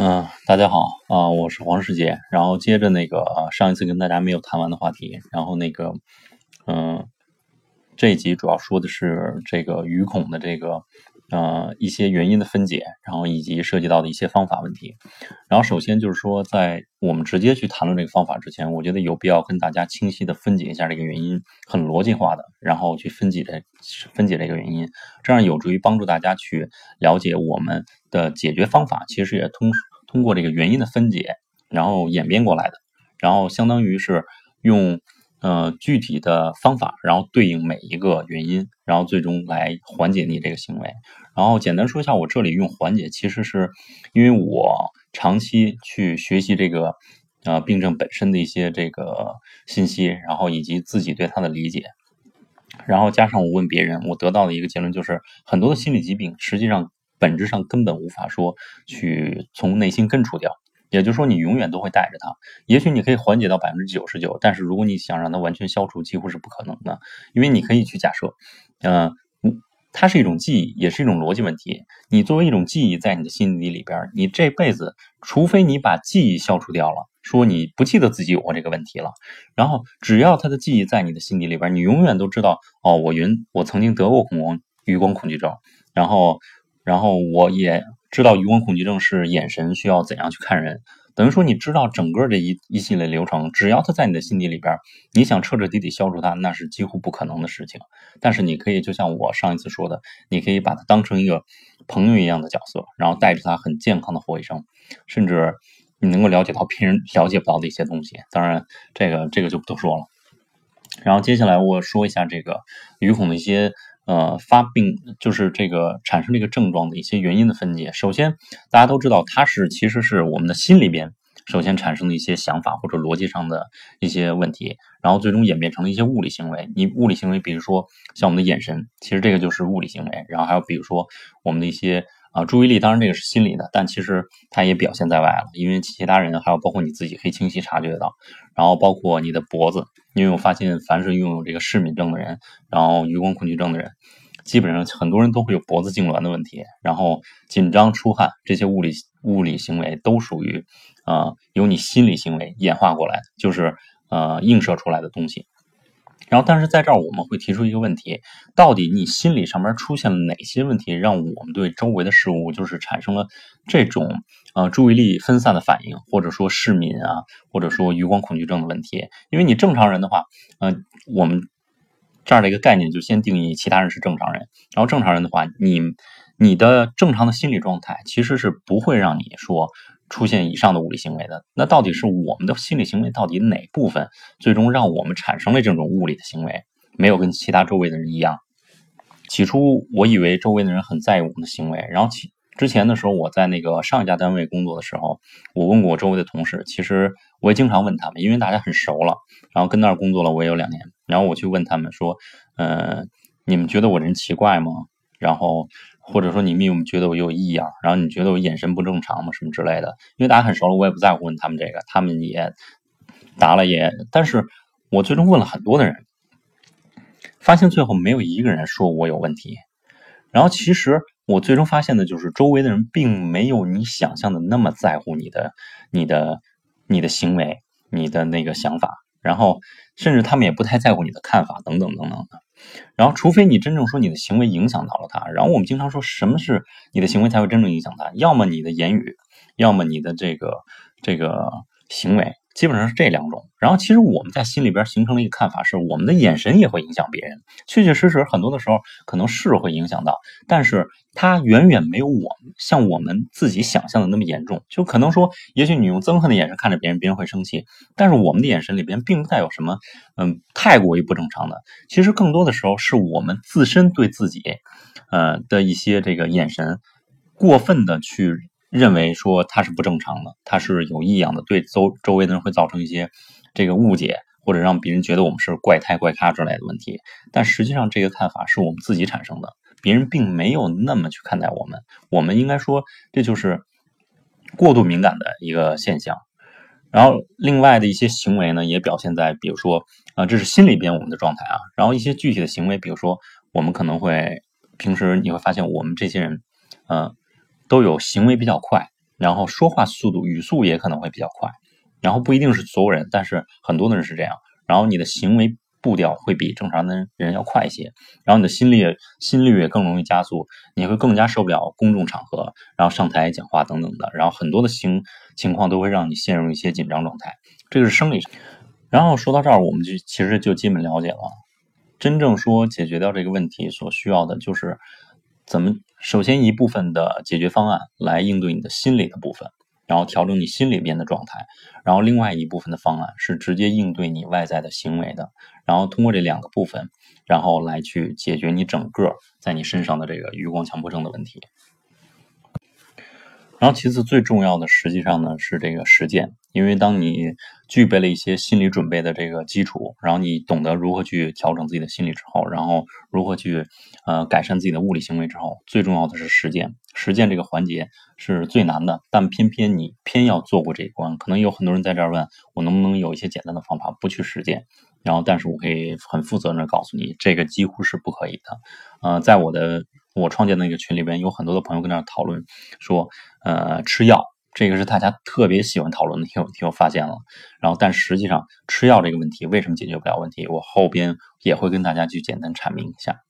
嗯，大家好啊，我是黄世杰。然后接着那个上一次跟大家没有谈完的话题，然后那个嗯，这一集主要说的是这个鱼孔的这个。呃，一些原因的分解，然后以及涉及到的一些方法问题。然后首先就是说，在我们直接去谈论这个方法之前，我觉得有必要跟大家清晰的分解一下这个原因，很逻辑化的，然后去分解这分解这个原因，这样有助于帮助大家去了解我们的解决方法。其实也通通过这个原因的分解，然后演变过来的，然后相当于是用。呃，具体的方法，然后对应每一个原因，然后最终来缓解你这个行为。然后简单说一下，我这里用缓解，其实是因为我长期去学习这个呃病症本身的一些这个信息，然后以及自己对它的理解，然后加上我问别人，我得到的一个结论就是，很多的心理疾病实际上本质上根本无法说去从内心根除掉。也就是说，你永远都会带着它。也许你可以缓解到百分之九十九，但是如果你想让它完全消除，几乎是不可能的。因为你可以去假设，嗯，它是一种记忆，也是一种逻辑问题。你作为一种记忆在你的心底里边，你这辈子，除非你把记忆消除掉了，说你不记得自己有过这个问题了，然后只要它的记忆在你的心底里边，你永远都知道，哦，我云，我曾经得过恐光余光恐惧症，然后，然后我也。知道余光恐惧症是眼神需要怎样去看人，等于说你知道整个这一一系列流程，只要它在你的心底里边，你想彻彻底底消除它，那是几乎不可能的事情。但是你可以就像我上一次说的，你可以把它当成一个朋友一样的角色，然后带着它很健康的活一生，甚至你能够了解到别人了解不到的一些东西。当然，这个这个就不多说了。然后接下来我说一下这个余孔的一些。呃，发病就是这个产生这个症状的一些原因的分解。首先，大家都知道，它是其实是我们的心里边首先产生的一些想法或者逻辑上的一些问题，然后最终演变成了一些物理行为。你物理行为，比如说像我们的眼神，其实这个就是物理行为。然后还有比如说我们的一些。啊，注意力当然这个是心理的，但其实它也表现在外了，因为其他人还有包括你自己可以清晰察觉到。然后包括你的脖子，因为我发现凡是拥有这个失敏症的人，然后余光恐惧症的人，基本上很多人都会有脖子痉挛的问题，然后紧张出汗这些物理物理行为都属于啊由你心理行为演化过来，就是呃映射出来的东西。然后，但是在这儿我们会提出一个问题：到底你心理上面出现了哪些问题，让我们对周围的事物就是产生了这种呃注意力分散的反应，或者说视敏啊，或者说余光恐惧症的问题？因为你正常人的话，呃，我们这儿的一个概念就先定义其他人是正常人。然后正常人的话，你你的正常的心理状态其实是不会让你说。出现以上的物理行为的，那到底是我们的心理行为到底哪部分最终让我们产生了这种物理的行为？没有跟其他周围的人一样。起初我以为周围的人很在意我们的行为，然后起之前的时候我在那个上一家单位工作的时候，我问过我周围的同事，其实我也经常问他们，因为大家很熟了，然后跟那儿工作了我也有两年，然后我去问他们说，呃，你们觉得我人奇怪吗？然后。或者说你们有觉得我有异样，然后你觉得我眼神不正常吗？什么之类的？因为大家很熟了，我也不在乎问他们这个，他们也答了也。但是我最终问了很多的人，发现最后没有一个人说我有问题。然后其实我最终发现的就是，周围的人并没有你想象的那么在乎你的、你的、你的行为、你的那个想法。然后甚至他们也不太在乎你的看法，等等等等的。然后，除非你真正说你的行为影响到了他，然后我们经常说什么是你的行为才会真正影响他？要么你的言语，要么你的这个这个行为。基本上是这两种，然后其实我们在心里边形成了一个看法，是我们的眼神也会影响别人。确确实实，很多的时候可能是会影响到，但是它远远没有我们像我们自己想象的那么严重。就可能说，也许你用憎恨的眼神看着别人，别人会生气，但是我们的眼神里边并不带有什么，嗯，太过于不正常的。其实更多的时候是我们自身对自己，呃的一些这个眼神过分的去。认为说他是不正常的，他是有异样的，对周周围的人会造成一些这个误解，或者让别人觉得我们是怪胎、怪咖之类的问题。但实际上，这个看法是我们自己产生的，别人并没有那么去看待我们。我们应该说，这就是过度敏感的一个现象。然后，另外的一些行为呢，也表现在，比如说啊，这是心里边我们的状态啊。然后一些具体的行为，比如说我们可能会平时你会发现，我们这些人，嗯。都有行为比较快，然后说话速度、语速也可能会比较快，然后不一定是所有人，但是很多的人是这样。然后你的行为步调会比正常的人要快一些，然后你的心率心率也更容易加速，你会更加受不了公众场合，然后上台讲话等等的，然后很多的情情况都会让你陷入一些紧张状态，这个是生理上。然后说到这儿，我们就其实就基本了解了，真正说解决掉这个问题所需要的就是怎么。首先，一部分的解决方案来应对你的心理的部分，然后调整你心里边的状态，然后另外一部分的方案是直接应对你外在的行为的，然后通过这两个部分，然后来去解决你整个在你身上的这个余光强迫症的问题。然后其次最重要的，实际上呢是这个实践，因为当你具备了一些心理准备的这个基础，然后你懂得如何去调整自己的心理之后，然后如何去呃改善自己的物理行为之后，最重要的是实践。实践这个环节是最难的，但偏偏你偏要做过这一关。可能有很多人在这儿问我能不能有一些简单的方法不去实践，然后但是我可以很负责任的告诉你，这个几乎是不可以的。呃，在我的。我创建的一个群里边有很多的朋友跟那讨论，说，呃，吃药这个是大家特别喜欢讨论的，听我听我发现了。然后，但实际上吃药这个问题为什么解决不了问题？我后边也会跟大家去简单阐明一下。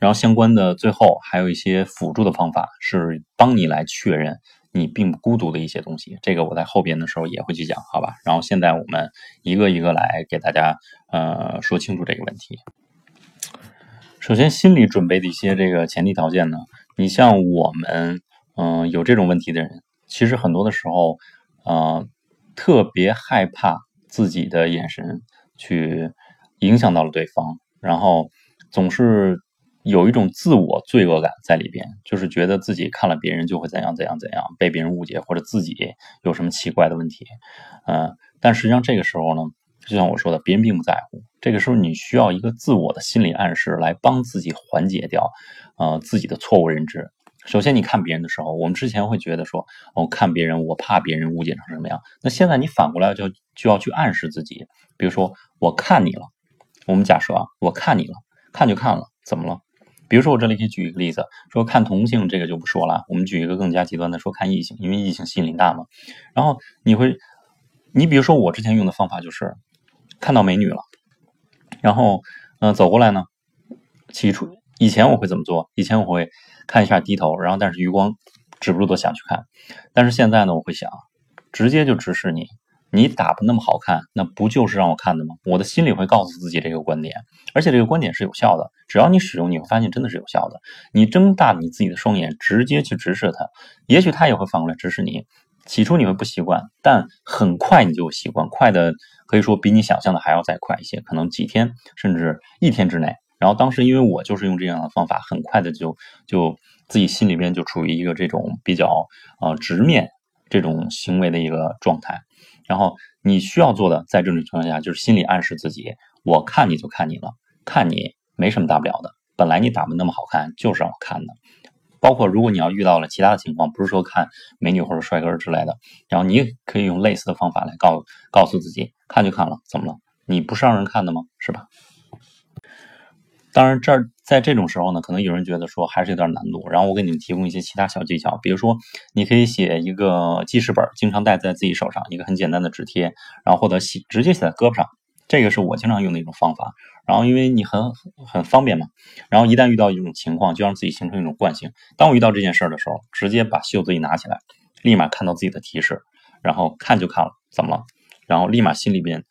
然后相关的最后还有一些辅助的方法，是帮你来确认你并不孤独的一些东西。这个我在后边的时候也会去讲，好吧？然后现在我们一个一个来给大家呃说清楚这个问题。首先，心理准备的一些这个前提条件呢，你像我们，嗯，有这种问题的人，其实很多的时候，呃，特别害怕自己的眼神去影响到了对方，然后总是有一种自我罪恶感在里边，就是觉得自己看了别人就会怎样怎样怎样，被别人误解或者自己有什么奇怪的问题，嗯，但实际上这个时候呢。就像我说的，别人并不在乎。这个时候，你需要一个自我的心理暗示来帮自己缓解掉，呃，自己的错误认知。首先，你看别人的时候，我们之前会觉得说，我看别人，我怕别人误解成什么样。那现在你反过来就就要去暗示自己，比如说，我看你了。我们假设啊，我看你了，看就看了，怎么了？比如说，我这里可以举一个例子，说看同性这个就不说了，我们举一个更加极端的，说看异性，因为异性吸引力大嘛。然后你会，你比如说我之前用的方法就是。看到美女了，然后嗯走过来呢。起初以前我会怎么做？以前我会看一下低头，然后但是余光止不住的想去看。但是现在呢，我会想直接就直视你，你打扮那么好看，那不就是让我看的吗？我的心里会告诉自己这个观点，而且这个观点是有效的。只要你使用，你会发现真的是有效的。你睁大你自己的双眼，直接去直视他，也许他也会反过来直视你。起初你会不习惯，但很快你就习惯，快的可以说比你想象的还要再快一些，可能几天甚至一天之内。然后当时因为我就是用这样的方法，很快的就就自己心里边就处于一个这种比较呃直面这种行为的一个状态。然后你需要做的，在这种情况下就是心理暗示自己：我看你就看你了，看你没什么大不了的，本来你打扮那么好看，就是让我看的。包括如果你要遇到了其他的情况，不是说看美女或者帅哥之类的，然后你也可以用类似的方法来告告诉自己，看就看了，怎么了？你不是让人看的吗？是吧？当然，这儿在这种时候呢，可能有人觉得说还是有点难度。然后我给你们提供一些其他小技巧，比如说你可以写一个记事本，经常带在自己手上，一个很简单的纸贴，然后或者写直接写在胳膊上。这个是我经常用的一种方法，然后因为你很很方便嘛，然后一旦遇到一种情况，就让自己形成一种惯性。当我遇到这件事儿的时候，直接把袖子一拿起来，立马看到自己的提示，然后看就看了，怎么了？然后立马心里边，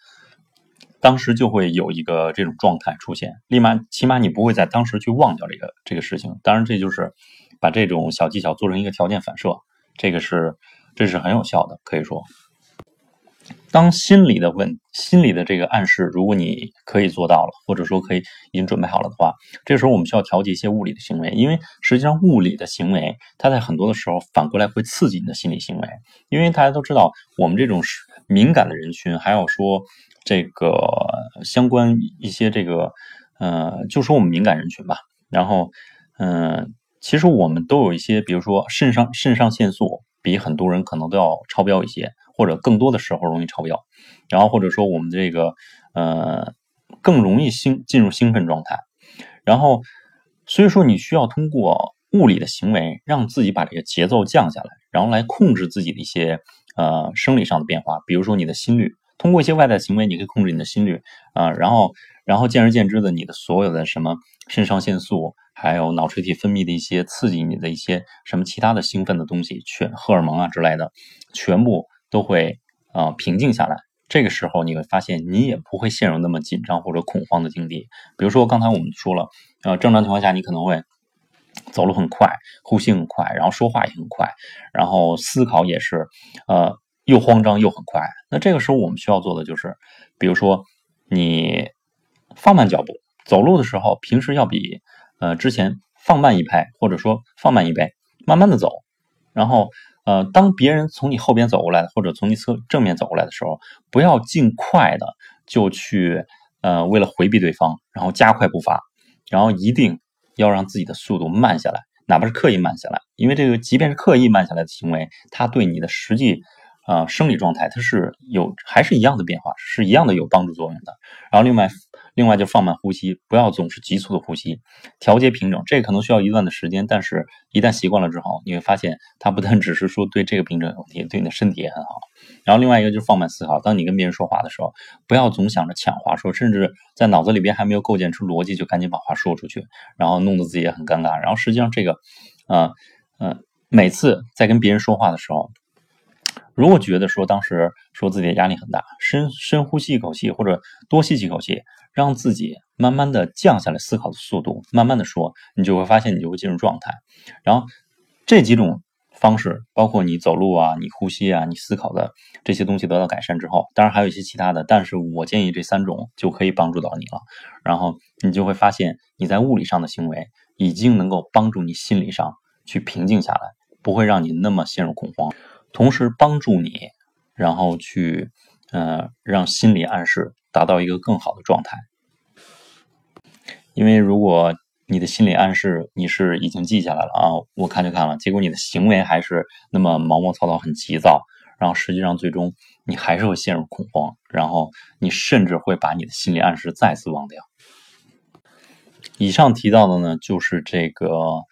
当时就会有一个这种状态出现，立马起码你不会在当时去忘掉这个这个事情。当然，这就是把这种小技巧做成一个条件反射，这个是这是很有效的，可以说。当心理的问，心理的这个暗示，如果你可以做到了，或者说可以已经准备好了的话，这时候我们需要调节一些物理的行为，因为实际上物理的行为，它在很多的时候反过来会刺激你的心理行为。因为大家都知道，我们这种敏感的人群，还有说这个相关一些这个，呃，就说我们敏感人群吧。然后，嗯，其实我们都有一些，比如说肾上肾上腺素比很多人可能都要超标一些。或者更多的时候容易超标，然后或者说我们这个呃更容易兴进入兴奋状态，然后所以说你需要通过物理的行为，让自己把这个节奏降下来，然后来控制自己的一些呃生理上的变化，比如说你的心率，通过一些外在行为，你可以控制你的心率啊，然后然后见而见之的，你的所有的什么肾上腺素，还有脑垂体分泌的一些刺激你的一些什么其他的兴奋的东西，全荷尔蒙啊之类的，全部都会啊平静下来。这个时候你会发现，你也不会陷入那么紧张或者恐慌的境地。比如说刚才我们说了，呃，正常情况下你可能会走路很快，呼吸很快，然后说话也很快，然后思考也是，呃，又慌张又很快。那这个时候我们需要做的就是，比如说你放慢脚步，走路的时候，平时要比呃之前放慢一拍，或者说放慢一倍，慢慢的走，然后。呃，当别人从你后边走过来，或者从你侧正面走过来的时候，不要尽快的就去，呃，为了回避对方，然后加快步伐，然后一定要让自己的速度慢下来，哪怕是刻意慢下来，因为这个即便是刻意慢下来的行为，它对你的实际。啊，生理状态它是有还是一样的变化，是一样的有帮助作用的。然后另外，另外就放慢呼吸，不要总是急促的呼吸，调节平整。这可能需要一段的时间，但是一旦习惯了之后，你会发现它不但只是说对这个平整有问题，对你的身体也很好。然后另外一个就是放慢思考，当你跟别人说话的时候，不要总想着抢话说，甚至在脑子里边还没有构建出逻辑，就赶紧把话说出去，然后弄得自己也很尴尬。然后实际上这个，呃呃，每次在跟别人说话的时候。如果觉得说当时说自己的压力很大，深深呼吸一口气，或者多吸几口气，让自己慢慢的降下来思考的速度，慢慢的说，你就会发现你就会进入状态。然后这几种方式，包括你走路啊，你呼吸啊，你思考的这些东西得到改善之后，当然还有一些其他的，但是我建议这三种就可以帮助到你了。然后你就会发现你在物理上的行为已经能够帮助你心理上去平静下来，不会让你那么陷入恐慌。同时帮助你，然后去，呃，让心理暗示达到一个更好的状态。因为如果你的心理暗示你是已经记下来了啊，我看就看了，结果你的行为还是那么毛毛糙糙、很急躁，然后实际上最终你还是会陷入恐慌，然后你甚至会把你的心理暗示再次忘掉。以上提到的呢，就是这个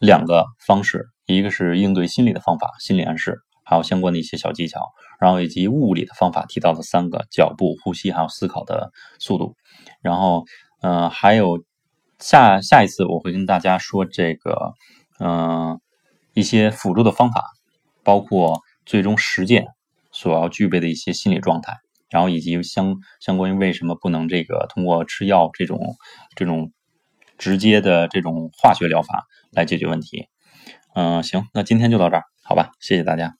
两个方式。一个是应对心理的方法，心理暗示，还有相关的一些小技巧，然后以及物理的方法提到的三个：脚步、呼吸，还有思考的速度。然后，呃，还有下下一次我会跟大家说这个，嗯，一些辅助的方法，包括最终实践所要具备的一些心理状态，然后以及相相关于为什么不能这个通过吃药这种这种直接的这种化学疗法来解决问题。嗯，行，那今天就到这儿，好吧，谢谢大家。